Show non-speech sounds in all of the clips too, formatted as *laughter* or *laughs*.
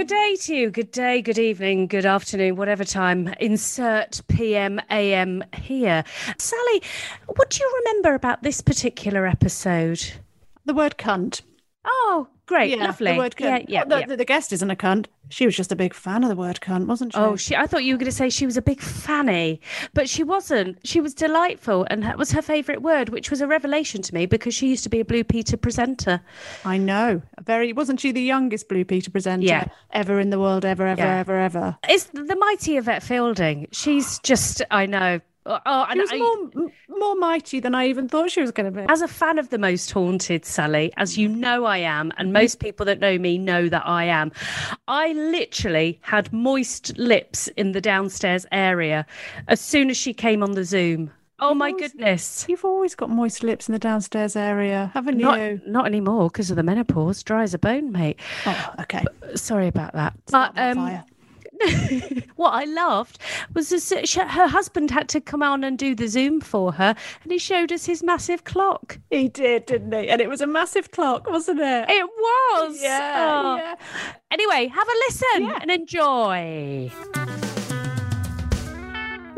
Good day to you. Good day, good evening, good afternoon, whatever time. Insert PM, AM here. Sally, what do you remember about this particular episode? The word cunt. Oh, great, lovely. The word cunt. Yeah, yeah, oh, the, yeah. the guest isn't a cunt. She was just a big fan of the word cunt, wasn't she? Oh, she, I thought you were going to say she was a big fanny, but she wasn't. She was delightful, and that was her favourite word, which was a revelation to me because she used to be a Blue Peter presenter. I know. Very. Wasn't she the youngest Blue Peter presenter Yeah. ever in the world? Ever, ever, Yeah. ever, ever. It's the mighty Yvette Fielding. She's just, I know. Oh, oh, She and was I- more more mighty than I even thought she was going to be. As a fan of The Most Haunted, Sally, as you know I am, and most people that know me know that I am, I literally had moist lips in the downstairs area as soon as she came on the Zoom. Oh my always- goodness. You've always got moist lips in the downstairs area, haven't Not, you? not anymore because of the menopause. Dry as a bone, mate. Oh, okay. Sorry about that. But um, fire. *laughs* what I loved was this, her husband had to come on and do the Zoom for her, and he showed us his massive clock. He did, didn't he? And it was a massive clock, wasn't it? It was. yeah, Oh. yeah. Anyway, have a listen Yeah. and enjoy.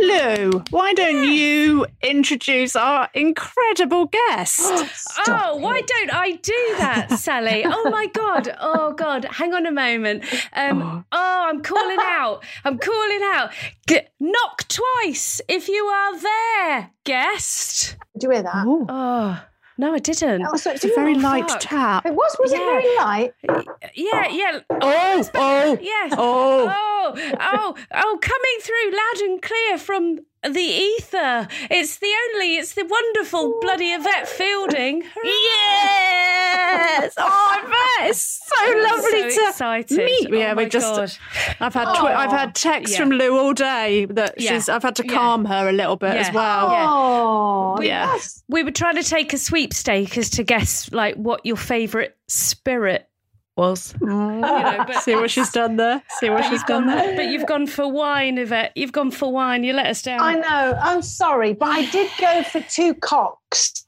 Lou, why don't you introduce our incredible guest? *gasps* oh, why don't I do that, Sally? Oh my *laughs* God. Oh God. Hang on a moment. Um, oh. I'm calling out. I'm calling out. G- knock twice if you are there, guest. Did you hear that? Oh, Oh, no, I didn't. Oh, so it's a very Oh, light fuck. tap. It was. Was Yeah. it very light? Yeah, yeah. Oh, oh, Yes. oh. Oh, oh, oh, coming through loud and clear from the ether. It's the only, it's the wonderful bloody Yvette Fielding. Yes! Oh, I bet it's so lovely so to excited. meet. Oh yeah, my we just. God. I've had twi- I've Oh. had texts Yeah. from Lou all day that Yeah. she's. I've had to Yeah. calm her a little bit as well. Oh, Yeah. yes. We were trying to take a sweepstake as to guess like what your favourite spirit was. *laughs* Oh, you know, but *laughs* See what she's done there. See what she's done there. but you've gone for wine, Yvette. You've gone for wine. You let us down. I know. I'm sorry, but I did go for two cocks.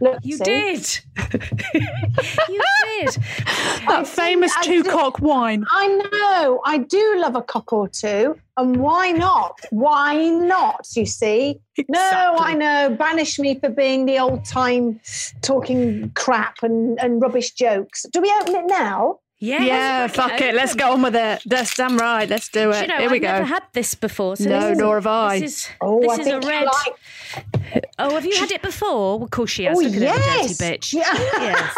Look, You see? did. *laughs* you did. *laughs* That famous two did- cock wine. I know. I do love a cock or two. And why not? Why not? You see? No, I know. Banish me for being the old time talking crap and, and rubbish jokes. Do we open it now? Yeah. Yeah, fuck it. Let's get on with it. That's damn right. Let's do it. Do you know, Here I've we go. never had this before. So No, this is, nor have I. This is, Oh, this I is a think you red. like. Oh, have you had it before? Well, of course she has. Oh, Look at yes. her, dirty bitch. Yeah. Yes.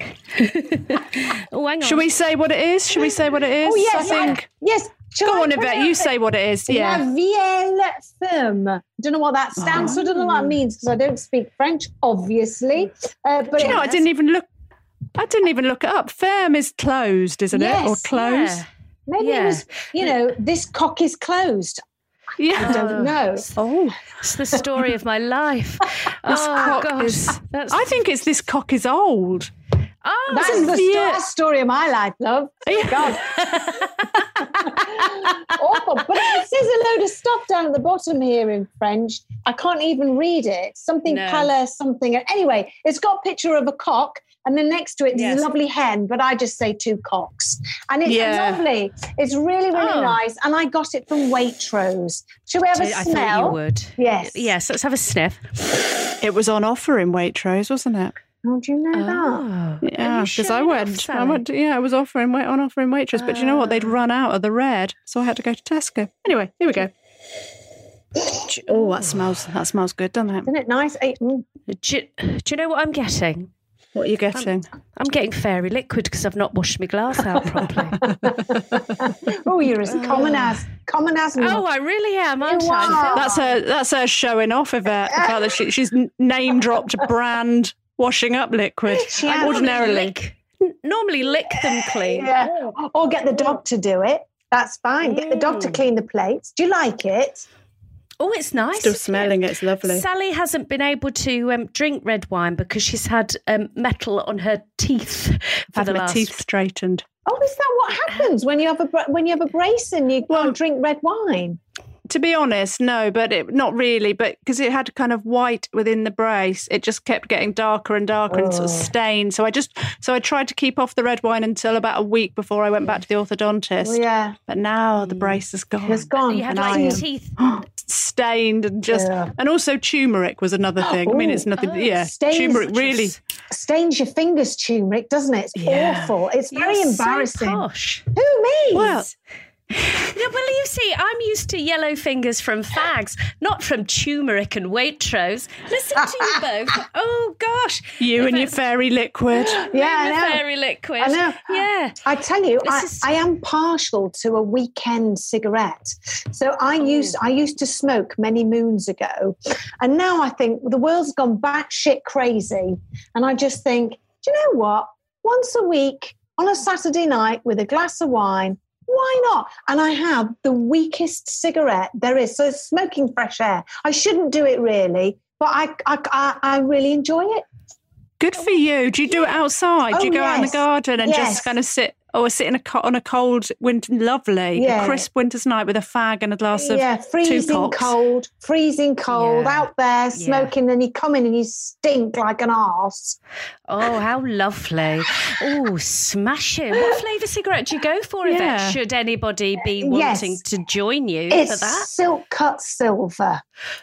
*laughs* oh, hang on. Should we say what it is? Should we say what it is? Oh, yes. I I- think. yes. Shall Go I on, Yvette. You say what it is. Yeah. La Vielle Femme. Don't know what that stands for. Don't know what that means because I don't speak French, obviously. Uh, but Do you know? I didn't even look. I didn't even look it up. Firm is closed, isn't it? Or Yes, closed? Yeah. Maybe yeah. it was, you know, this cock is closed. Yeah. I don't oh, know. Oh, It's the story of my life. *laughs* this oh, cock God. is. That's, I think it's this cock is old. oh, That's the sto- story of my life, love. *laughs* Oh god. Awful. But it says a load of stuff down at the bottom here in French. I can't even read it. Something No. palais, something. Anyway, it's got a picture of a cock. And then next to it is Yes. a lovely hen, but I just say two cocks. And it's Yeah. lovely. It's really, really Oh. nice. And I got it from Waitrose. Should we have a I smell? thought you would. Yes. Yes, let's have a sniff. It was on offer in Waitrose, wasn't it? How do you know that? Oh. Yeah, because I went. I went. To, yeah, I was offering wait on offering waitress, but you know what? They'd Ah. run out of the red, so I had to go to Tesco. Anyway, here we go. Oh, that smells. That smells good, doesn't it? Isn't it nice? Mm. Do, do you know what I'm getting? What are you getting? I'm getting fairy liquid because I've not washed my glass out properly. *laughs* Oh, you're as common as common as me. oh, I really am, aren't You I? are. That's her. That's her showing off of it. The fact that she, she's name dropped brand washing up liquid. She I has. Ordinarily, lick, normally lick them clean. Yeah. Or get the dog to do it. That's fine. Get the dog to Mm. clean the plates. Do you like it? Oh, it's nice. still isn't it? smelling. It's lovely. Sally hasn't been able to um, drink red wine because she's had um, metal on her teeth for Had the my last. teeth straightened. Oh, is that what happens when you have a when you have a brace and you Well- can't drink red wine? To be honest, no, but it, not really. But because it had kind of white within the brace, it just kept getting darker and darker and sort of Oh. stained. So I just, so I tried to keep off the red wine until about a week before I went back to the orthodontist. Oh, yeah, But now the brace is gone. it's gone. You had And like I teeth. *gasps* *gasps* stained and just Yeah. and also turmeric was another *gasps* thing. I mean, it's oh, nothing. Oh, yeah, stains turmeric really. Stains your fingers, turmeric, doesn't it? It's Yeah. awful. It's very You're so embarrassing. posh. Who me? Well, Yeah, well, you see, I'm used to yellow fingers from fags, not from turmeric and Waitrose. Listen to you both. Oh gosh, you If and your fairy liquid. *gasps* yeah, I know. fairy liquid. I know. Yeah. I tell you, I, is- I am partial to a weekend cigarette. So I oh. used I used to smoke many moons ago, and now I think the world's gone batshit crazy, and I just think, do you know what? Once a week on a Saturday night with a glass of wine. Why not? And I have the weakest cigarette there is. So it's smoking fresh air. I shouldn't do it really, but I, I, I, I really enjoy it. Good for you. Do you do it outside? do you Oh, go out in the garden and Yes. just kind of sit or sit in a on a cold winter, lovely, Yeah. a crisp winter's night with a fag and a glass of yeah, freezing cold, freezing cold, Yeah. out there smoking, and you come in and you stink like an arse. Oh, how lovely. Oh, smashing. What *laughs* flavour cigarette do you go for, Yvette? Yeah. Should anybody be Yes. wanting to join you It's for that? silk cut silver.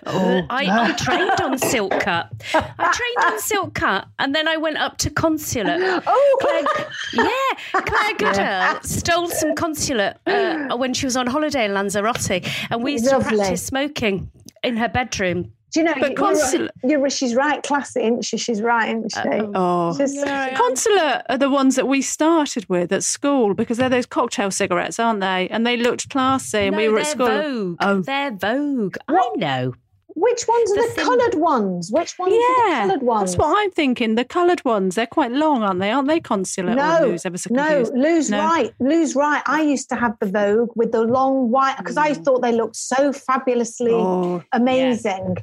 Oh, I, I *laughs* trained on silk cut. I trained on silk cut and then I went up to consulate. *laughs* Oh, Claire, yeah, Claire Goodell stole some consulate uh, when she was on holiday in Lanzarote, and we used Lovely. to practice smoking in her bedroom. do you know? But you're, you're, she's right, classy, isn't she? She's right, isn't she? Oh. Just- Consulate are the ones that we started with at school because they're those cocktail cigarettes, aren't they? And they looked classy, and no, we were at school. Vogue. Oh. They're Vogue. What? I know. Which ones are The the, coloured ones? Which ones are the coloured ones? that's what I'm thinking. The coloured ones, they're quite long, aren't they? Aren't they consulate? No, or Lou's ever so no, confused? Lou's No. right. Lou's right. I used to have the Vogue with the long white because I mm. thought they looked so fabulously Oh, amazing.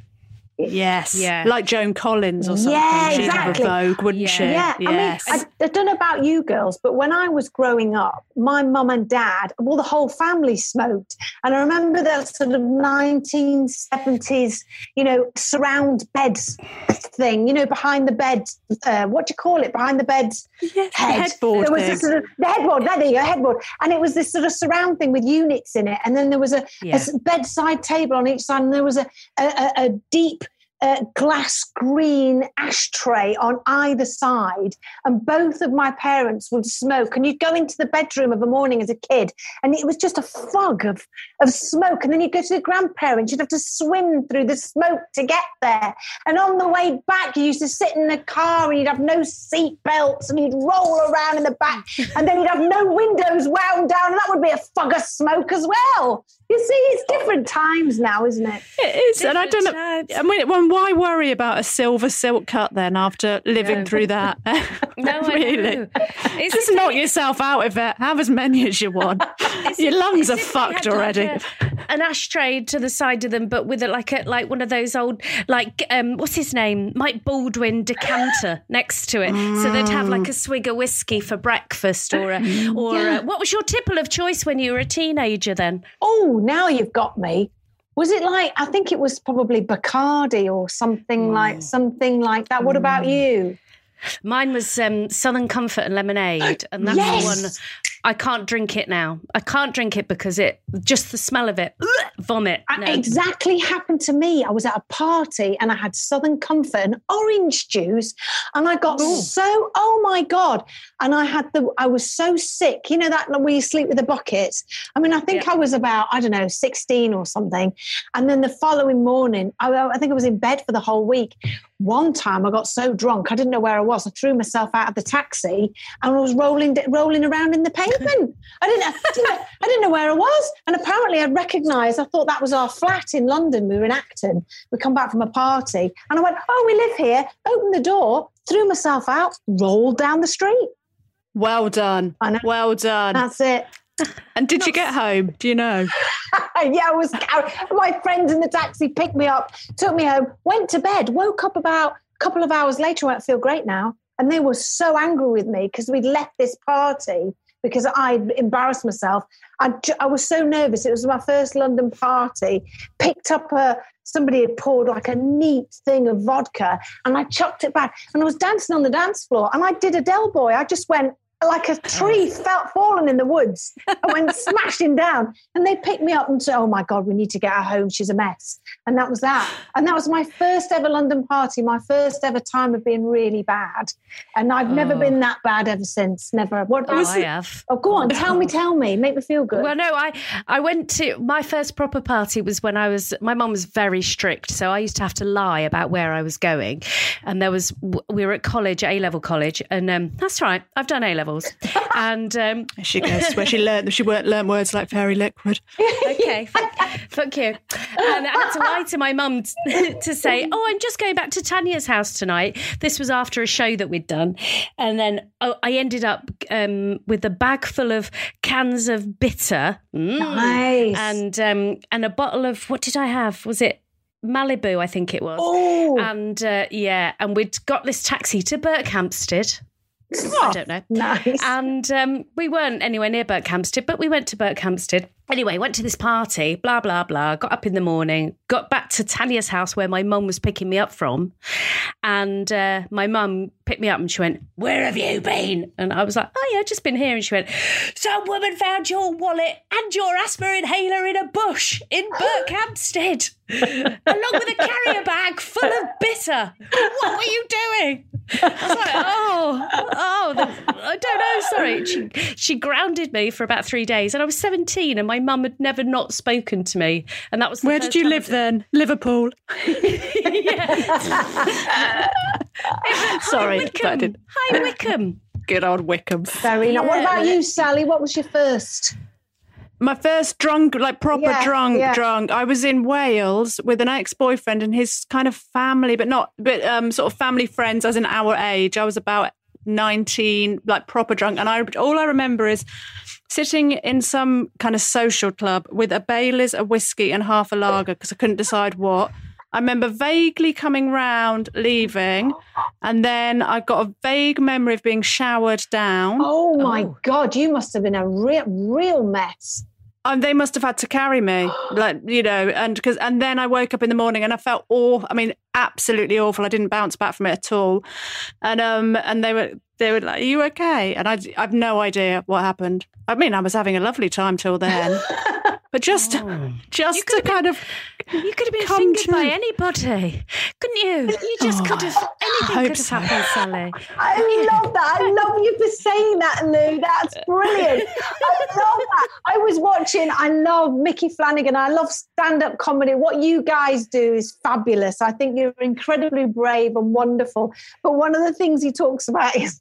Yes. Yeah. Like Joan Collins or something. Yeah, She'd exactly. have a Vogue, wouldn't Yeah. she? Yeah, Yes. I mean, I, I don't know about you girls, but when I was growing up, my mum and dad, well, the whole family smoked. And I remember that sort of 1970s, you know, surround beds thing, you know, behind the bed, uh, what do you call it? Behind the bed yes, the headboard There was thing. sort of, the headboard, there you go, headboard. And it was this sort of surround thing with units in it. And then there was a, a Yeah. s- bedside table on each side, and there was a, a, a, a deep uh, glass green ashtray on either side. And both of my parents would smoke. And you'd go into the bedroom of a morning as a kid, and it was just a fog of, of smoke. And then you'd go to the grandparents, you'd have to swim through the smoke to get there. And on the way back, you used to sit in the car and you'd have no seat belts and you'd roll around in the back *laughs* and then you'd have no windows wound down and that would be a fog of smoke as well. You see, it's different times now, isn't it? It is, and I don't know. I mean, well, why worry about a silver silk cut then after living No. through that? *laughs* *laughs* No, I really. know. Just knock they- yourself out of it. Have as many as you want. *laughs* Your lungs are As if they fucked had, like, already. a- an ashtray to the side of them, but with a, like a like one of those old like um what's his name Mike Baldwin decanter next to it, so they'd have like a swig of whiskey for breakfast or a, or Yeah. a, what was your tipple of choice when you were a teenager? Then Oh, now you've got me. Was it like I think it was probably Bacardi or something like mm. something like that? What about mm. you? Mine was um, Southern Comfort and lemonade, *gasps* and that's Yes. the one I can't drink it now. I can't drink it because it just the smell of it, *sniffs* vomit. No. Exactly happened to me. I was at a party and I had Southern Comfort and orange juice, and I got so oh my god! And I had the I was so sick. You know that where you sleep with the buckets. I mean, I think Yeah. I was about I don't know sixteen or something, and then the following morning, I, I think I was in bed for the whole week. One time, I got so drunk I didn't know where I was. I threw myself out of the taxi and I was rolling rolling around in the pavement. *laughs* I didn't, I didn't, know, I didn't know where I was. And apparently, I recognised. I thought that was our flat in London. We were in Acton. We come back from a party, and I went, "Oh, we live here." Opened the door, threw myself out, rolled down the street. Well done. Well done. That's it. And did you get home? Do you know? *laughs* yeah, I was. My friends in the taxi picked me up, took me home, went to bed, woke up about a couple of hours later. I feel great now, and they were so angry with me because we'd left this party because I'd embarrassed myself. I, I was so nervous. It was my first London party. Picked up a somebody had poured like a neat thing of vodka, and I chucked it back, and I was dancing on the dance floor, and I did a Del Boy. I just went like a tree felt fallen in the woods. I went smashing down, and they picked me up and said, "Oh my God, we need to get her home. She's a mess." And that was that. And that was my first ever London party, my first ever time of being really bad. And I've never Oh. been that bad ever since. Never. What Oh, I have. Oh, go on, tell me, tell me, make me feel good. Well, no, I I went to my first proper party was when I was my mum was very strict, so I used to have to lie about where I was going, and there was we were at college, A level college, and um, that's right, I've done A levels, and um, she goes. Where she learned she weren't learned words like fairy liquid. okay, fuck, fuck you. And I had to lie to my mum t- to say, oh, I'm just going back to Tanya's house tonight. This was after a show that we'd done. And then oh, I ended up um, with a bag full of cans of bitter. Mm. nice. And, um, and a bottle of, what did I have? Was it Malibu, I think it was. oh, And uh, yeah, and we'd got this taxi to Berkhamsted. I don't know. nice. And um, we weren't anywhere near Berkhamsted, but we went to Berkhamsted. Anyway, went to this party, blah, blah, blah. Got up in the morning, got back to Tanya's house where my mum was picking me up from. And uh, my mum picked me up and she went, Where have you been? And I was like, Oh, yeah, just been here. And she went, Some woman found your wallet and your asthma inhaler in a bush in Berkhamsted, *gasps* along with a carrier bag full of bitter. What were you doing? I was like, oh, oh, the, I don't know. Sorry, she she grounded me for about three days, and I was seventeen, and my mum had never not spoken to me, and that was the Where first did you time live then? Liverpool. *laughs* *laughs* Sorry, Hi, but I Wycombe. didn't. High Wycombe. Good old Wycombe. Very nice. What about you, Sally? What was your first? My first drunk, like proper Yeah, drunk, yeah. drunk. I was in Wales with an ex-boyfriend and his kind of family, but not, but um, sort of family friends as in our age. I was about nineteen, like proper drunk, and I all I remember is sitting in some kind of social club with a Bailey's, a whiskey, and half a lager because I couldn't decide what. I remember vaguely coming round, leaving, and then I got a vague memory of being showered down. Oh my Oh. God, you must have been a real, real mess. Um, they must have had to carry me, *gasps* like you know, and because and then I woke up in the morning and I felt awful. I mean, absolutely awful. I didn't bounce back from it at all, and um, and they were they were like, "Are you okay?" And I I've no idea what happened. I mean, I was having a lovely time till then, *laughs* but just oh. just to kind of You could have been Come fingered by anybody, couldn't you? You just could have. Anything hope could have so. happened, Sally. I love that. I love you for saying that, Lou. That's brilliant. I love that. I was watching, I love Micky Flanagan. I love stand up comedy. What you guys do is fabulous. I think you're incredibly brave and wonderful. But one of the things he talks about *laughs* is,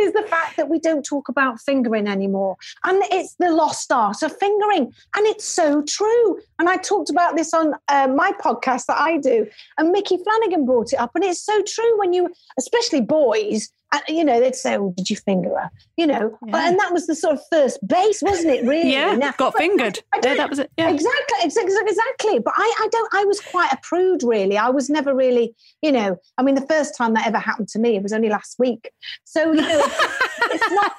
is the fact that we don't talk about fingering anymore. And it's the lost art of fingering. And it's so true. And I talked about this on uh, my podcast that I do. And Micky Flanagan brought it up. And it's so true when you, especially boys, uh, you know, they'd say, "Oh, did you finger her?" You know, Yeah. and that was the sort of first base, wasn't it? Really? yeah, Now- got fingered. I that was it. Yeah. Exactly, ex- ex- exactly. But I, I don't. I was quite a prude, really. I was never really, you know. I mean, the first time that ever happened to me, it was only last week. So you know, it's not.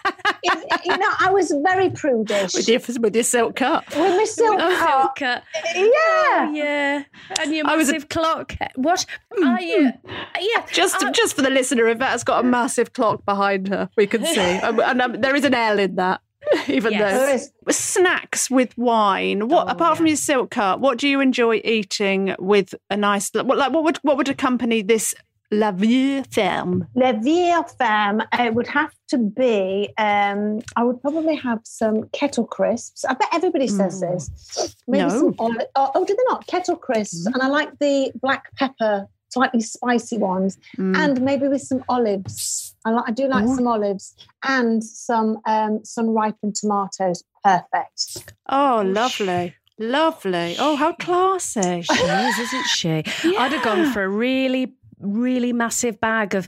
It, you know, I was very prudish With your with your silk cut. with my silk Oh, cut. cut. Yeah. Oh, yeah. And your I was a- massive clock. What are you? Yeah. Just I- just for the listener, Yvette's got a massive massive clock behind her. We can see, *laughs* Um, and um, there is an L in that. *laughs* Even Yes. Though is. snacks with wine. What Oh, apart from your silk cut? What do you enjoy eating with a nice? What like what would what would accompany this la vie ferme? La Vie Femme, it would have to be, um, I would probably have some kettle crisps. I bet everybody says Mm. this. Maybe No. some oli- oh, oh, do they not? Kettle crisps. And I like the black pepper, slightly spicy ones. Mm. And maybe with some olives. I, like, I do like Ooh. some olives and some um, sun ripened tomatoes. Perfect. oh, lovely, lovely. Oh, how classy. *laughs* She is, isn't she? I'd have gone for a really, really massive bag of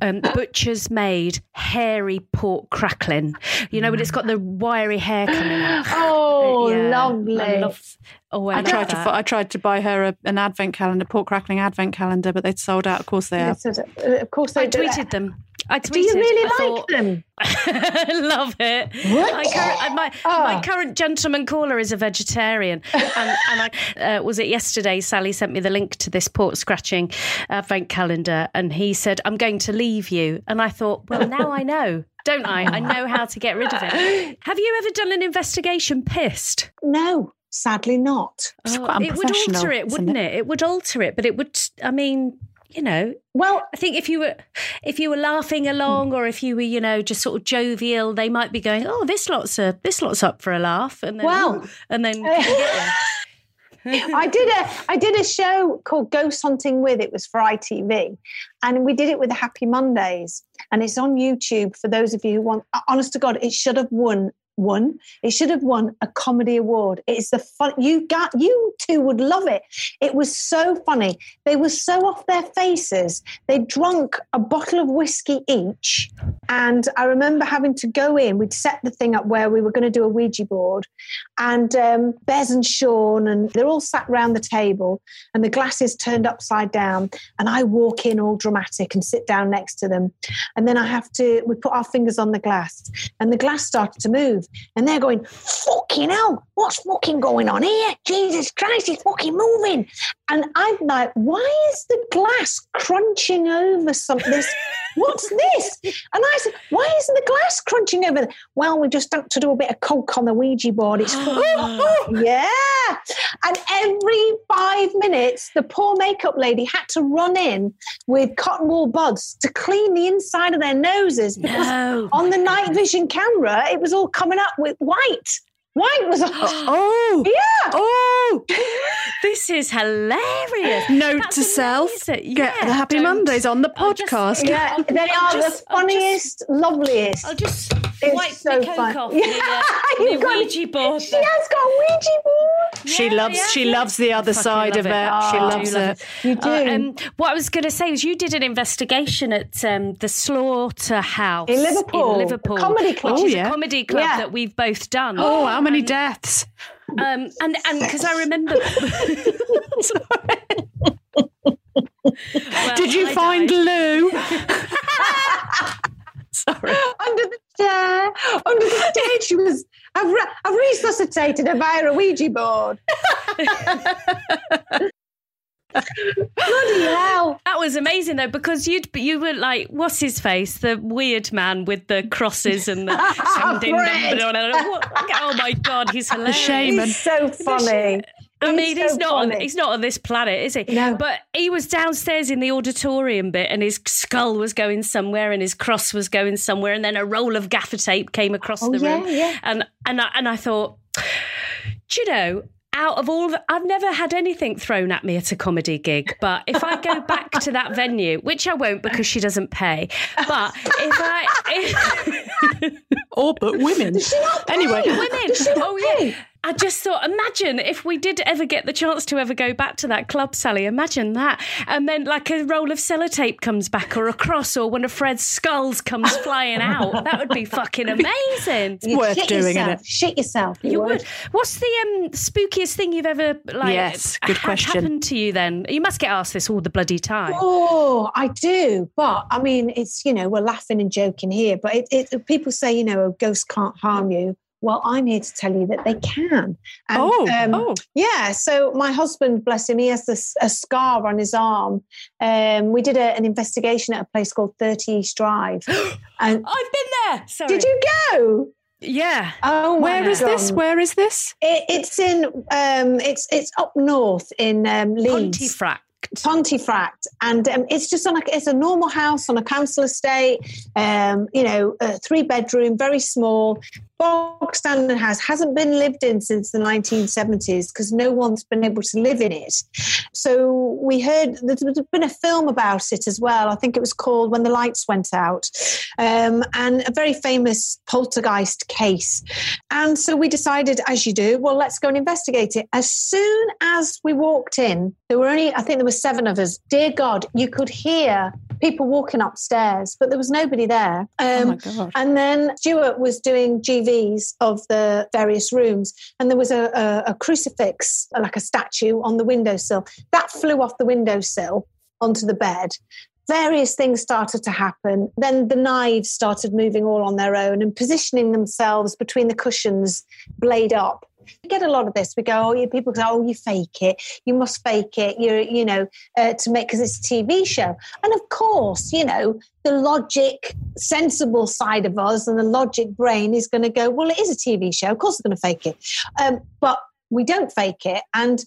um, *gasps* butcher's made hairy pork crackling. You know, when it's got the wiry hair coming out. *gasps* Oh, Yeah, lovely. I love. Oh, I, I tried to that. fi- I tried to buy her a, an advent calendar, pork crackling advent calendar, but they'd sold out. Of course they are. Yes, uh, of course, I they do. I tweeted them. I tweeted. Do you really I like thought, them? I *laughs* love it. What? My, current, my, Oh. my current gentleman caller is a vegetarian. *laughs* And, and I, uh, was it yesterday? Sally sent me the link to this pork scratching advent calendar. And he said, I'm going to leave you. And I thought, well, now I know, don't I? I know how to get rid of it. *laughs* Have you ever done an investigation pissed? No, sadly not. Oh, it would alter it, wouldn't it? it? would alter it, but it would, I mean, you know, Well, I think if you were if you were laughing hmm. along or if you were, you know, just sort of jovial, they might be going, "Oh, this lot's a this lot's up for a laugh," and then Well, and then *laughs* you. I did a I did a show called Ghost Hunting with. It was for ITV, and we did it with the Happy Mondays, and it's on YouTube for those of you who want. Honest to God, it should have won. Won. It should have won a comedy award. It's the fun. You got. You two would love it. It was so funny. They were so off their faces. They drunk a bottle of whiskey each, and I remember having to go in. We'd set the thing up where we were going to do a Ouija board, and um, Bez and Shaun, and they're all sat round the table, and the glass is turned upside down. And I walk in all dramatic and sit down next to them. And then I have to, we put our fingers on the glass, and the glass started to move. And they're going, fucking hell, what's fucking going on here? Jesus Christ, it's fucking moving. And I'm like, why is the glass crunching over something? This, what's *laughs* this? And I said, why isn't the glass crunching over? there? Well, we just had to do a bit of coke on the Ouija board. It's *gasps* yeah. And every five minutes, the poor makeup lady had to run in with cotton wool buds to clean the inside of their noses because No. on the night vision camera, it was all coming up with white. White was *gasps* Oh, yeah. oh! *laughs* This is hilarious. Note That's to self: amazing. get Yeah, the Happy don't- Mondays on the I'll just- podcast. Yeah, I'll- they I'll are just- the I'll just- funniest, loveliest. I'll just It's wipe so the coke fun. off *laughs* Yeah, *laughs* the, uh, you've the got- Ouija board. She has got a Ouija board. She Yeah, loves. yeah, she yeah. loves the other side love of it. it. She Oh, I loves do love it. You do. Uh, um, what I was going to say was you did an investigation at um, the Slaughterhouse In Liverpool, in the Liverpool, comedy club. which Oh, is yeah. a comedy club Yeah. that we've both done. Oh, how many And, deaths? Um, and and because I remember. *laughs* Well, Did you I find died. Lou? *laughs* *laughs* Sorry. under the chair, under the chair. She was. I've, re- I've resuscitated her via a Ouija board. Bloody hell! That was amazing though, because you'd you were like, what's his face, the weird man with the crosses and the. *laughs* Fred. What- oh my god, he's hilarious. shaman. He's so funny. I mean, so he's not on, he's not on this planet, is he? No. But he was downstairs in the auditorium bit, and his skull was going somewhere, and his cross was going somewhere, and then a roll of gaffer tape came across Oh, the yeah, room, yeah. and and I, and I thought, do you know? Out of all, I've never had anything thrown at me at a comedy gig. But if I go back to that venue, which I won't because she doesn't pay, but if I, if, *laughs* All but women. Anyway, women. Does she not oh yeah. I just thought, imagine if we did ever get the chance to ever go back to that club, Sally. Imagine that, and then like a roll of sellotape comes back, or a cross, or one of Fred's skulls comes flying out. That would be fucking *laughs* amazing. You'd worth shit doing, yourself. innit? Shit yourself. You would. What's the um, spookiest thing you've ever like? Yes, good had question. Happened to you? Then you must get asked this all the bloody time. Oh, I do. But I mean, it's, you know, we're laughing and joking here, but it, it, people say, you know, a ghost can't harm you. Well, I'm here to tell you that they can. And, oh, um, oh, yeah. So my husband, bless him, he has this a scar on his arm. Um, we did a, an investigation at a place called 30 East Drive. *gasps* and I've been there. Sorry. did you go? Yeah. Oh, where is this? Where is this? It, it's in. Um, it's it's up north in um, Leeds. Pontefract. Pontefract, and um, it's just on a it's a normal house on a council estate. Um, you know, a three bedroom, very small, bog standard house. Hasn't been lived in since the 1970s because no one's been able to live in it. So we heard there's been a film about it as well. I think it was called When the Lights Went Out, um, and a very famous poltergeist case. And so we decided, as you do, well, let's go and investigate it. As soon as we walked in, there were only, I think there were seven of us. Dear God, you could hear people walking upstairs, but there was nobody there. oh Um, my god! and then Stuart was doing GVs of the various rooms, and there was a, a, a crucifix, like a statue, on the windowsill. That flew off the windowsill onto the bed. Various things started to happen. Then the knives started moving all on their own and positioning themselves between the cushions, blade up. We get a lot of this. We go, oh, you people go, oh, you fake it. You must fake it. You're, you know, uh, to make because it's a TV show. And of course, you know, the logic, sensible side of us and the logic brain is going to go, well, it is a TV show. Of course, we're going to fake it. Um, but we don't fake it. And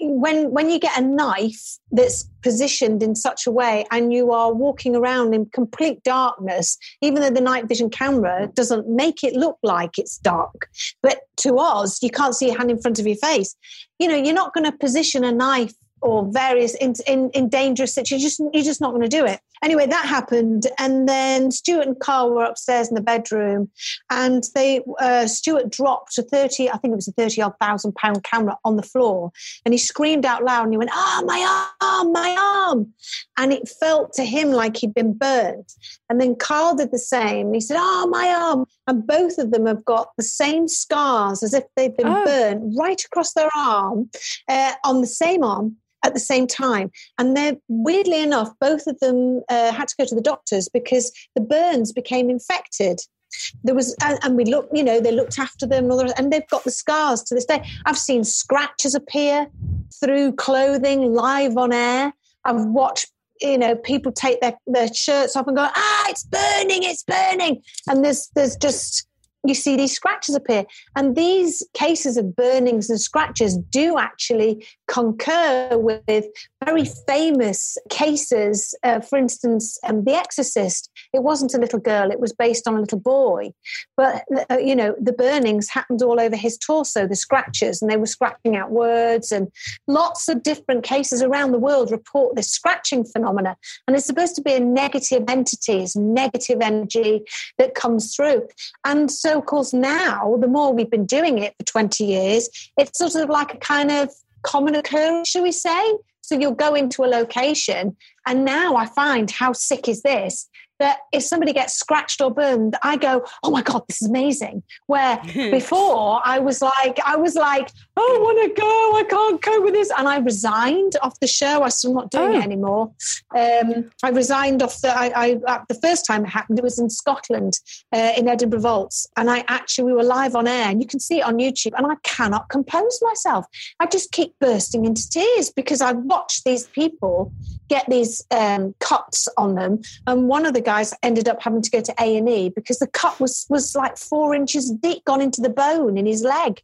when when you get a knife that's positioned in such a way and you are walking around in complete darkness even though the night vision camera doesn't make it look like it's dark but to us you can't see a hand in front of your face you know you're not going to position a knife or various in, in, in dangerous situations. You're just, you're just not going to do it. Anyway, that happened. And then Stuart and Karl were upstairs in the bedroom and they, uh, Stuart dropped a 30, I think it was a 30 odd thousand pound camera on the floor. And he screamed out loud and he went, Ah, my arm, my arm. And it felt to him like he'd been burnt. And then Karl did the same. He said, Oh, my arm. And both of them have got the same scars as if they've been Oh. burnt right across their arm, uh, on the same arm at the same time. And they're weirdly enough, both of them uh, had to go to the doctors because the burns became infected. There was, and, we looked, you know, they looked after them, and, all the and they've got the scars to this day. I've seen scratches appear through clothing live on air. I've watched, you know, people take their, their shirts off and go, ah, it's burning, it's burning. And there's, there's just, you see these scratches appear. And these cases of burnings and scratches do actually concur with very famous cases. Uh, for instance, um, The Exorcist, it wasn't a little girl, it was based on a little boy. But, uh, you know, the burnings happened all over his torso, the scratches, and they were scratching out words. And lots of different cases around the world report this scratching phenomena. And it's supposed to be a negative entity, it's negative energy that comes through. And so, of course, now the more we've been doing it for 20 years, it's sort of like a kind of common occurrence, shall we say? So you'll go into a location, and now I find how sick is this that if somebody gets scratched or burned, I go, oh my God, this is amazing. Where *laughs* before I was like, I was like, I want to go, I can't cope with this. And I resigned off the show. I'm not doing Oh. it anymore. Um, I resigned off the, I, I, uh, the first time it happened, it was in Scotland, uh, in Edinburgh Vaults. And I actually, we were live on air and you can see it on YouTube and I cannot compose myself. I just keep bursting into tears because I watched these people get these um, cuts on them. And one of the guys ended up having to go to A&E because the cut was, was like four inches deep, gone into the bone in his leg.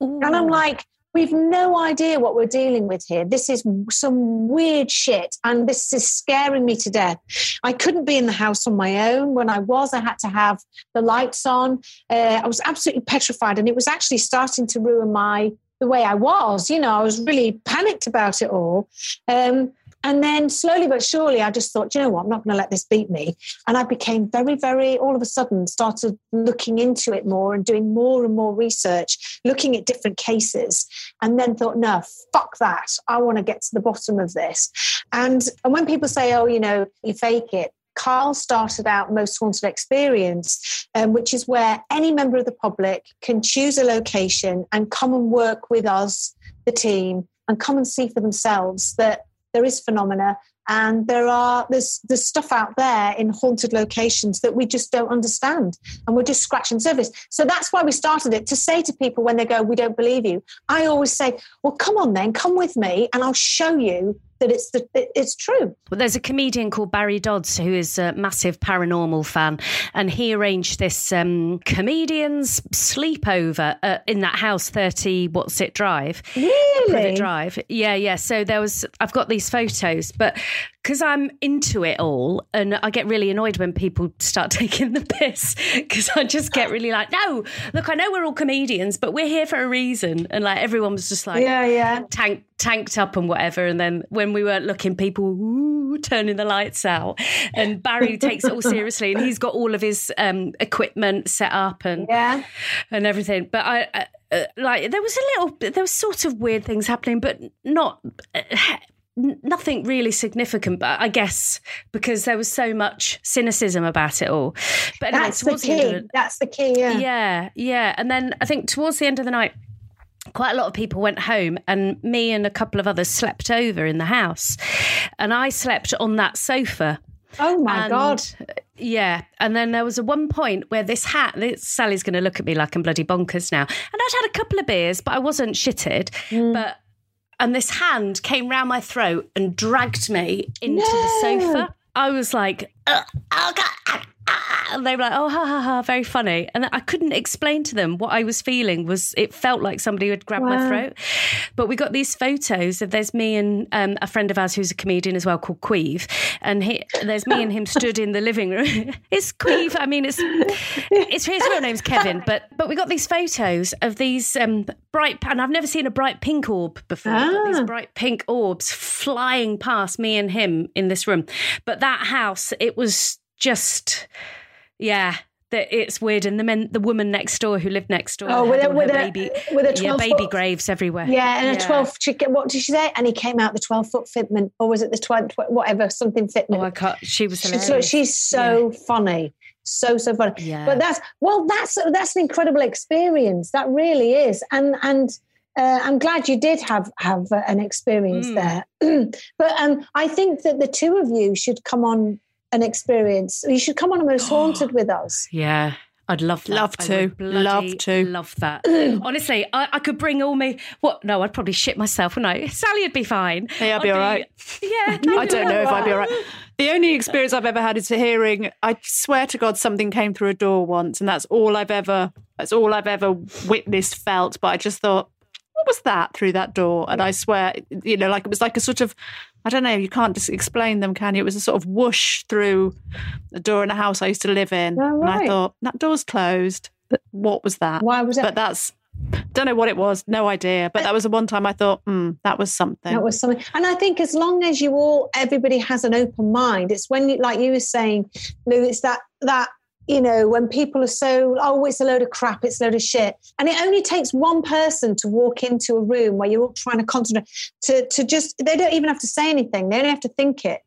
And I'm like, we've no idea what we're dealing with here. This is some weird shit, and this is scaring me to death. I couldn't be in the house on my own. When I was, I had to have the lights on. Uh, I was absolutely petrified, and it was actually starting to ruin my the way I was. You know, I was really panicked about it all. Um, and then slowly but surely, I just thought, you know what, I'm not going to let this beat me. And I became very, very, all of a sudden, started looking into it more and doing more and more research, looking at different cases, and then thought, no, fuck that. I want to get to the bottom of this. And, and when people say, oh, you know, you fake it, Karl started out Most Haunted Experience, um, which is where any member of the public can choose a location and come and work with us, the team, and come and see for themselves that there is phenomena and there are there's there's stuff out there in haunted locations that we just don't understand, and we're just scratching surface. So that's why we started it to say to people when they go, "We don't believe you." I always say, "Well, come on then, come with me, and I'll show you that it's the, it's true. Well, there's a comedian called Barry Dodds who is a massive paranormal fan, and he arranged this um, comedians sleepover uh, in that house, thirty what's it drive? Really? Privet Drive. Yeah, yeah. So there was. I've got these photos, but because I'm into it all, and I get really annoyed when people start *laughs* taking the piss, because I just get really like, no, look, I know we're all comedians, but we're here for a reason, and like everyone was just like, Yeah, yeah. tank, tanked up and whatever. And then when we weren't looking, people ooh, turning the lights out. And Barry takes it all seriously, and he's got all of his um, equipment set up and Yeah. and everything. But I. Uh, uh, like there was a little, there was sort of weird things happening, but not uh, nothing really significant. But I guess because there was so much cynicism about it all. But anyway, That's the towards the key. That's the key. Yeah. yeah, yeah. And then I think towards the end of the night, quite a lot of people went home, and me and a couple of others slept over in the house. And I slept on that sofa. Oh my and, god. Yeah. And then there was a one point where this hat, this, Sally's going to look at me like I'm bloody bonkers now. And I'd had a couple of beers, but I wasn't shitted. Mm. But and this hand came round my throat and dragged me into the sofa. I was like, oh God. Ah, ah," And they were like, oh, ha, ha, ha, very funny. And I couldn't explain to them what I was feeling was it felt like somebody had grabbed my throat. But we got these photos of there's me and um, a friend of ours who's a comedian as well called Queeve. And he, there's me and him *laughs* stood in the living room. *laughs* it's Queeve. I mean, it's, it's his real name's Kevin. But but we got these photos of these um, bright, and I've never seen a bright pink orb before. We've these Ah. bright pink orbs flying past me and him in this room. But that house, it was just, yeah. That it's weird, and the men, the woman next door who lived next door, Oh, with a with her a baby, with a yeah, twelve baby foot. graves everywhere. Yeah, and a Yeah. twelve. She, what did she say? And he came out the twelve foot fitment, or was it the twelve whatever something fitment? Oh, I can't. She was She- so she's so funny, so so funny. yeah. But that's well, that's that's an incredible experience. That really is, and and. Uh, I'm glad you did have have uh, an experience Mm. there, *clears throat* but um, I think that the two of you should come on an experience. You should come on a most oh, haunted with us. Yeah. I'd love that. Love I to. would Love to. Love that. *clears throat* Honestly, I, I could bring all me. What? No, I'd probably shit myself, wouldn't I? Sally would be fine. Yeah, I'd be all right. Yeah. *laughs* I don't know if I'd be all right. The only experience I've ever had is hearing. I swear to God, something came through a door once, and that's all I've ever. That's all I've ever witnessed, felt. But I just thought, what was that through that door? And I swear, you know, like it was like a sort of. I don't know. You can't just explain them, can you? It was a sort of whoosh through the door in a house I used to live in, Oh, and I thought that door's closed. What was that? Why was it? But that's. Don't know what it was. No idea. But that was the one time I thought, hmm, that was something. That was something. And I think as long as you all, everybody has an open mind, it's when, you, like you were saying, Lou, it's that, that, you know, when people are so, oh, it's a load of crap, it's a load of shit. And it only takes one person to walk into a room where you're all trying to concentrate, to, to just, they don't even have to say anything, they only have to think it.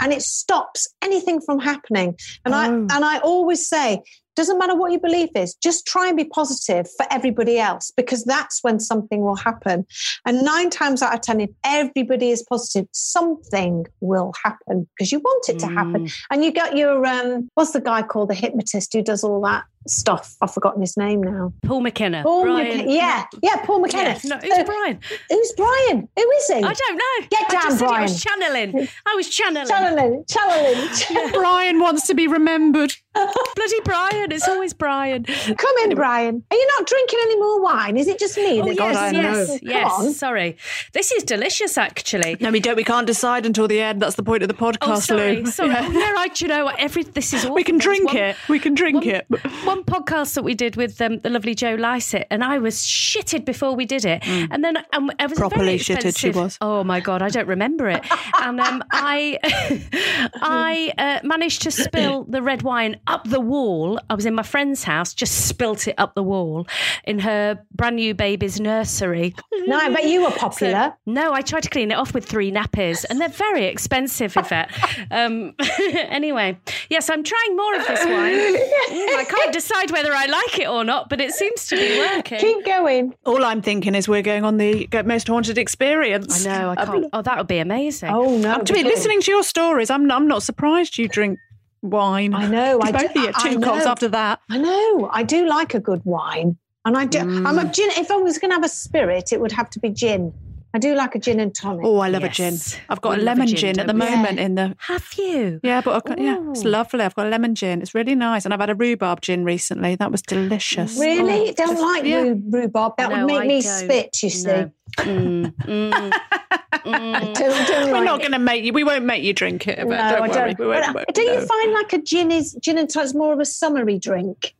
And it stops anything from happening. And I Oh. and I always say, doesn't matter what your belief is, just try and be positive for everybody else because that's when something will happen. And nine times out of 10, if everybody is positive, something will happen because you want it to happen. Mm. And you got your, um, what's the guy called? The hypnotist who does all that stuff. I've forgotten his name now. Paul McKenna. Paul Brian. McKenna. Yeah, yeah, Paul McKenna. Yeah, no, So, who's uh, Brian? who's Brian? Who is he? I don't know. Get I down, just said it, I Brian. was channeling. I was channeling. Channeling, channeling. *laughs* *laughs* Brian wants to be remembered. *laughs* Bloody Brian. It's always Brian. Come in, Brian. Are you not drinking any more wine? Is it just me? Oh, that- yes, I yes, know. Come yes. on. Sorry. This is delicious, actually. No, we don't. We can't decide until the end. That's the point of the oh, podcast, Oh, sorry. Lou. Sorry. Yeah. Oh, no, right. You know what? Every this is. We can awful. There was drink one- it. We can drink one- it. One podcast that we did with um, the lovely Joe Lycett, and I was shitted before we did it, and then um, I was Mm. Properly shitted she was. Oh my god, I don't remember it. and um, *laughs* I, *laughs* I uh, managed to spill the red wine up the wall. I was in my friend's house, just spilt it up the wall in her brand new baby's nursery. No, I bet you were popular. No, I tried to clean it off with three nappies, and they're very expensive, Yvette. *laughs* Um, anyway, yes, I'm trying more of this wine. Mm, I can't decide whether I like it or not, but it seems to be working. Keep going. All I'm thinking is we're going on the most haunted experience. I know, I can't. Oh, that would be amazing. Oh no! To be listening to your stories, I'm I'm not surprised you drink wine. I know. *laughs* I both do- of you two know. coughs after that. I know. I do like a good wine, and I do. I'm a Mm. gin. If I was going to have a spirit, it would have to be gin. I do like a gin and tonic. Oh, I love Yes. a gin. I've got We a love a lemon gin, gin, at the don't we? moment in the Have you? yeah, but I've got, yeah, it's lovely. I've got a lemon gin. It's really nice, and I've had a rhubarb gin recently. That was delicious. Really? Oh, don't just- like yeah. rhubarb. That No, would make I me don't. spit. You see. No. Mm, mm, *laughs* mm. Don't, don't We're like not going to make you. We won't make you drink it. But No, don't I worry. don't. We won't, But, won't- don't you find like a gin is gin and tonic's more of a summery drink?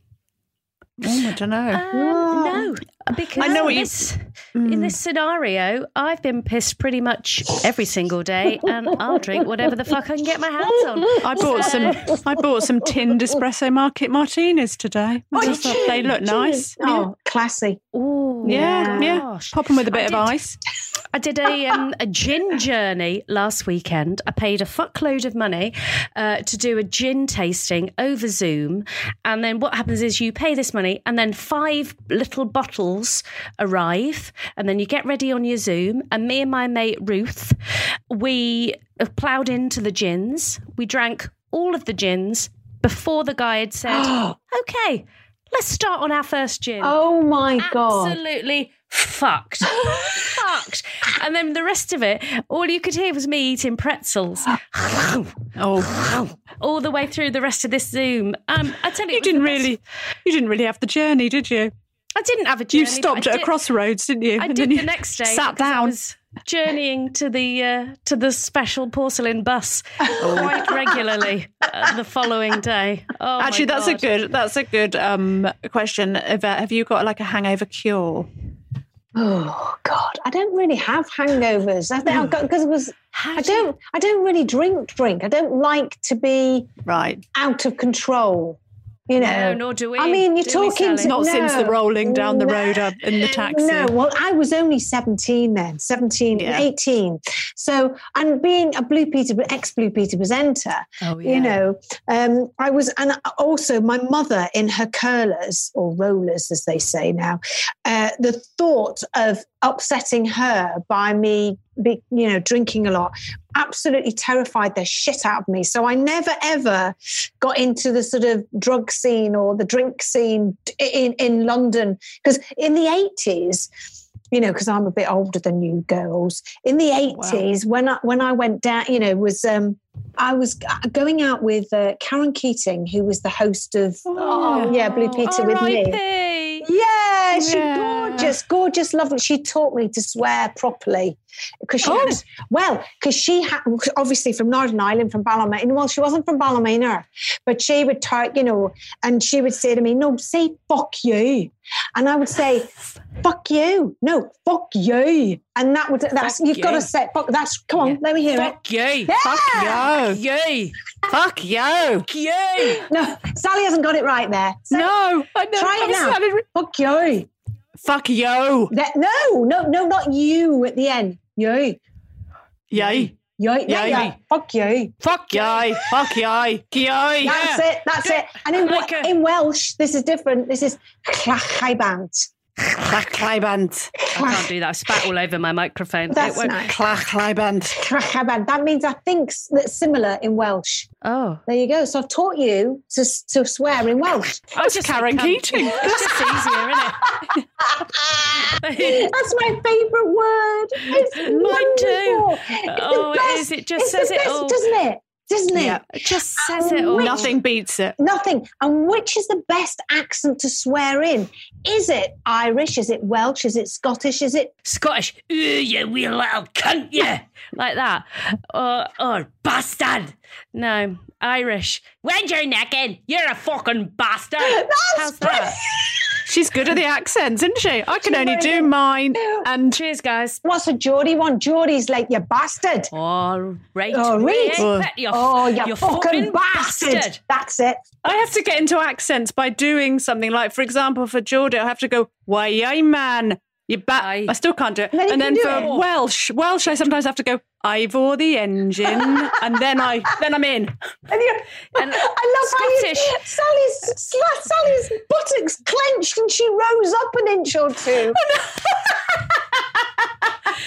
Oh, I don't know. Um, no, because I know in you- this, in this scenario, I've been pissed pretty much every single day, and I'll drink whatever the fuck I can get my hands on. I bought some. I bought some tinned espresso market martinis today. I just thought they look nice. Oh, classy. Oh, Yeah, yeah. gosh. Pop them with a bit I of did- ice. I did a um, a gin journey last weekend. I paid a fuckload of money uh, to do a gin tasting over Zoom, and then what happens is you pay this money, and then five little bottles arrive, and then you get ready on your Zoom. And me and my mate Ruth, we ploughed into the gins. We drank all of the gins before the guy had said, *gasps* "Okay, let's start on our first gin." Oh my god! absolutely fucked. fucked. And then the rest of it, all you could hear was me eating pretzels *laughs* Oh, all the way through the rest of this Zoom. Um, I tell you, you didn't really. You didn't really have the journey, did you? I didn't have a journey. You stopped at a crossroads, didn't you? I And did then the you next day. Sat down. was journeying to the uh, to the special porcelain bus *laughs* quite regularly uh, the following day. Oh, Actually, that's a good. That's a good um, question. Yvette. Have you got like a hangover cure? Oh god! I don't really have hangovers. I think I've got because it was. How I do you- don't. I don't really drink. Drink. I don't like to be Right. out of control. You know. No, nor do we. I mean, you're do talking Sally? to- Not since the No. rolling down the No. road up in the *laughs* taxi. No, well, I was only 17 then, 17, Yeah. 18. So, and being a Blue Peter, ex Blue Peter presenter, Oh, you know, um, I was, and also my mother in her curlers or rollers, as they say now, uh, the thought of upsetting her by me, be, you know, drinking a lot absolutely terrified the shit out of me. So I never ever got into the sort of drug scene or the drink scene in, in London because in the 80s, you know, because I'm a bit older than you girls. In the eighties, when I when I went down, you know, was um, I was going out with uh, Caron Keating, who was the host of oh, yeah, Blue Peter with me. R.I.P.. Yeah, she Yeah. Gorgeous, gorgeous, lovely. She taught me to swear properly because she Oh. had, well, because she had obviously from Northern Ireland, from Ballymena. Well, she wasn't from Ballymena, but she would talk, you know, and she would say to me, "No, say fuck you," and I would say, "Fuck you," no, "fuck you," and that would that's Fuck you've got to say, "Fuck." That's come on, Yeah. let me hear it. Fuck you. Fuck you. you. Fuck you. Fuck you. No, Sally hasn't got it right there. Say, No, I know. Try it I'm now. sorry. Fuck you. Fuck you. That, no, no, no, not you at the end. You. Yay. Yeah, yeah, Yay. yeah. Fuck you. Fuck you. Yay. Fuck yay. Yay. That's it. That's it. And in, a- in Welsh, this is different. This is clachaibant. Clachlyband. I can't do that. I spat all over my microphone. That's it won't. nice. Clachlyband. Clachaibant. That means I think s- that's similar in Welsh. Oh. There you go. So I've taught you to, to swear in Welsh. *laughs* I That's just Caron say cunt. Keating. It's just easier, isn't it? *laughs* *laughs* That's my favourite word. It's Mine too. wonderful. Oh, it's the Oh, it best. is. It just It's the says it best, all. doesn't it? Doesn't it? Yeah. it just says it all. Nothing beats it. Nothing. And which is the best accent to swear in? Is it Irish? Is it Welsh? Is it Scottish? Is it Scottish. Ooh, you wee little cunt, you. *laughs* like that. Or, or bastard. No. Irish. When you're naked, you're a fucking bastard. How's that? She's good at the accents, isn't she? I can only do mine. And Cheers, guys. What's a Geordie one? Geordie's like, you bastard. Oh, right. Oh, right. we you Oh, you you fucking, bastard. That's it. I have to get into accents by doing something like, for example, for Geordie, I have to go, why, aye, man. You bat. Aye. I still can't do it. No, you and then for it. Welsh, Welsh, I sometimes have to go, Ivor the engine, and then I, then I'm in. And you, And I love how you, Scottish. Sally's, Sally's buttocks clenched and she rose up an inch or two. *laughs*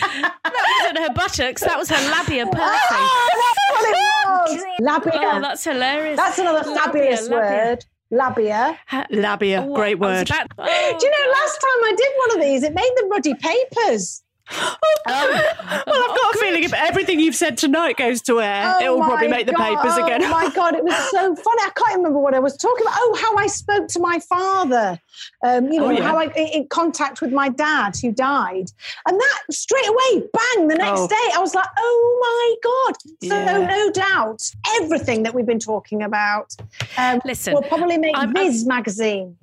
That wasn't her buttocks. That was her labia *laughs* pursing. Oh, ah, that's what it was. Labia. Oh, that's hilarious. That's another fabulous labia. word. Labia. Labia, Oh, great word. about- oh. Do you know, last time I did one of these, it made the ruddy papers. Oh, Well, I've got a feeling if everything you've said tonight goes to air, Oh it will probably make the God. papers again. Oh my *laughs* god, it was so funny. I can't remember what I was talking about. Oh, how I spoke to my father. Um, you know, Oh, yeah. how I in contact with my dad who died, and that straight away, bang! The next Oh. day, I was like, oh my god. So Yeah. no, doubt, everything that we've been talking about um, Listen, will probably make I'm- Viz magazine.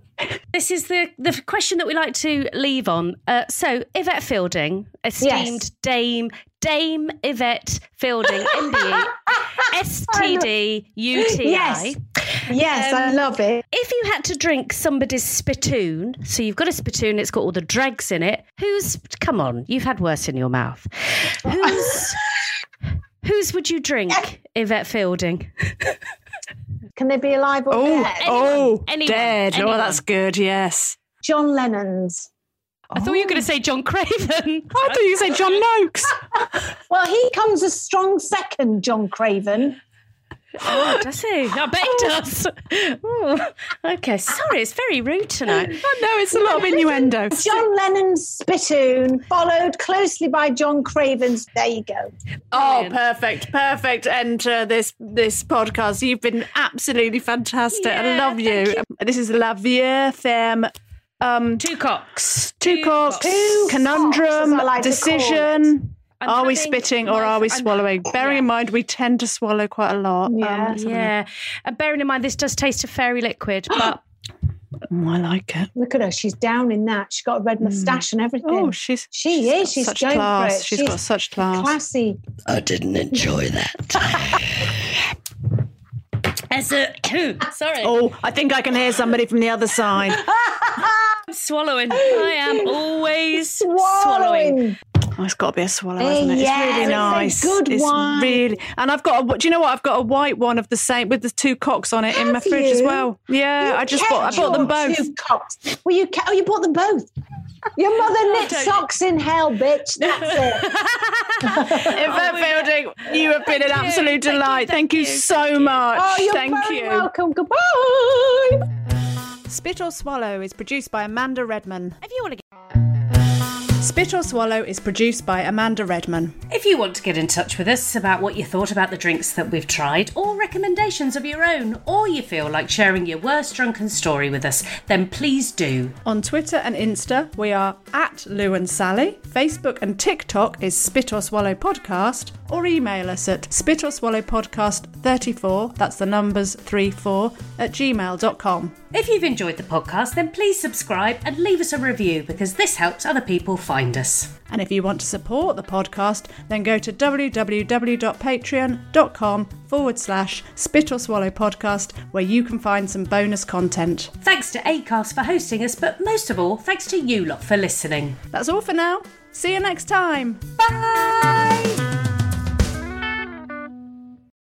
This is the, the question that we like to leave on. Uh, so, Yvette Fielding, esteemed Yes. Dame, Dame Yvette Fielding, *laughs* MBE, STD, UTI. Yes. Yes, I Um, love it. If you had to drink somebody's spittoon, so you've got a spittoon, it's got all the dregs in it. Who's, come on, you've had worse in your mouth. Who's, *laughs* whose would you drink, Yvette Fielding? Can they be alive or Oh, dead? oh, anyone, dead. anyone. Oh, that's good. Yes. John Lennon's. I thought you were going to oh. say John Craven. *laughs* I thought you said John Noakes. *laughs* Well, he comes a strong second, John Craven. Oh, does he? *laughs* I bet he does. Oh, okay, sorry, it's very rude tonight. *laughs* I know it's a lot of innuendo. *laughs* John Lennon's spittoon, followed closely by John Craven's. There you go. Oh, perfect, perfect. Enter this this podcast. You've been absolutely fantastic. I love you. This is La Vieille Ferme. Um, Two cocks. two cocks, Two conundrum, cocks, as I like to decision. I'm are we spitting or are we I'm- swallowing? Bearing in mind, we tend to swallow quite a lot. Um, Yeah. let's have a look. Yeah, and bearing in mind this does taste of fairy liquid, *gasps* but Oh, I like it. Look at her. She's down in that. She's got a red moustache and everything. Oh, she's she she's is. She's such going class. for it. She's She's got such class. Classy. I didn't enjoy that. *laughs* as a *coughs* sorry, Oh, I think I can hear somebody from the other side. *laughs* I'm swallowing. I am always swallowing. Swallowing. Oh, it's got to be a swallow, isn't it? It's yeah, really it's a nice. good it's one. really, and I've got. A, do you know what? I've got a white one of the same with the two cocks on it in my Have fridge as well. Yeah, You I just bought. I kept bought them your both. two cocks. Well, you ca- oh, you bought them both. Your mother knit socks in hell, bitch. *laughs* That's it. Yvette oh, Fielding, you have been an Thank you, absolute thank you, delight. thank Thank you you, so thank you. much. Oh, you're Thank very you. welcome. Goodbye. Spit or Swallow is produced by Amanda Redman. If you want to get Spit or Swallow is produced by Amanda Redman. If you want to get in touch with us about what you thought about the drinks that we've tried, or recommendations of your own, or you feel like sharing your worst drunken story with us, then please do. On Twitter and Insta, we are at Lou and Sally. Facebook and TikTok is Spit or Swallow Podcast, or email us at spit or swallow podcast 34, that's the numbers 34, at gmail.com. If you've enjoyed the podcast, then please subscribe and leave us a review because this helps other people find us. And if you want to support the podcast, then go to www.patreon.com forward slash spit or swallow podcast, where you can find some bonus content. Thanks to ACAST for hosting us, but most of all, thanks to you lot for listening. That's all for now. See you next time. Bye!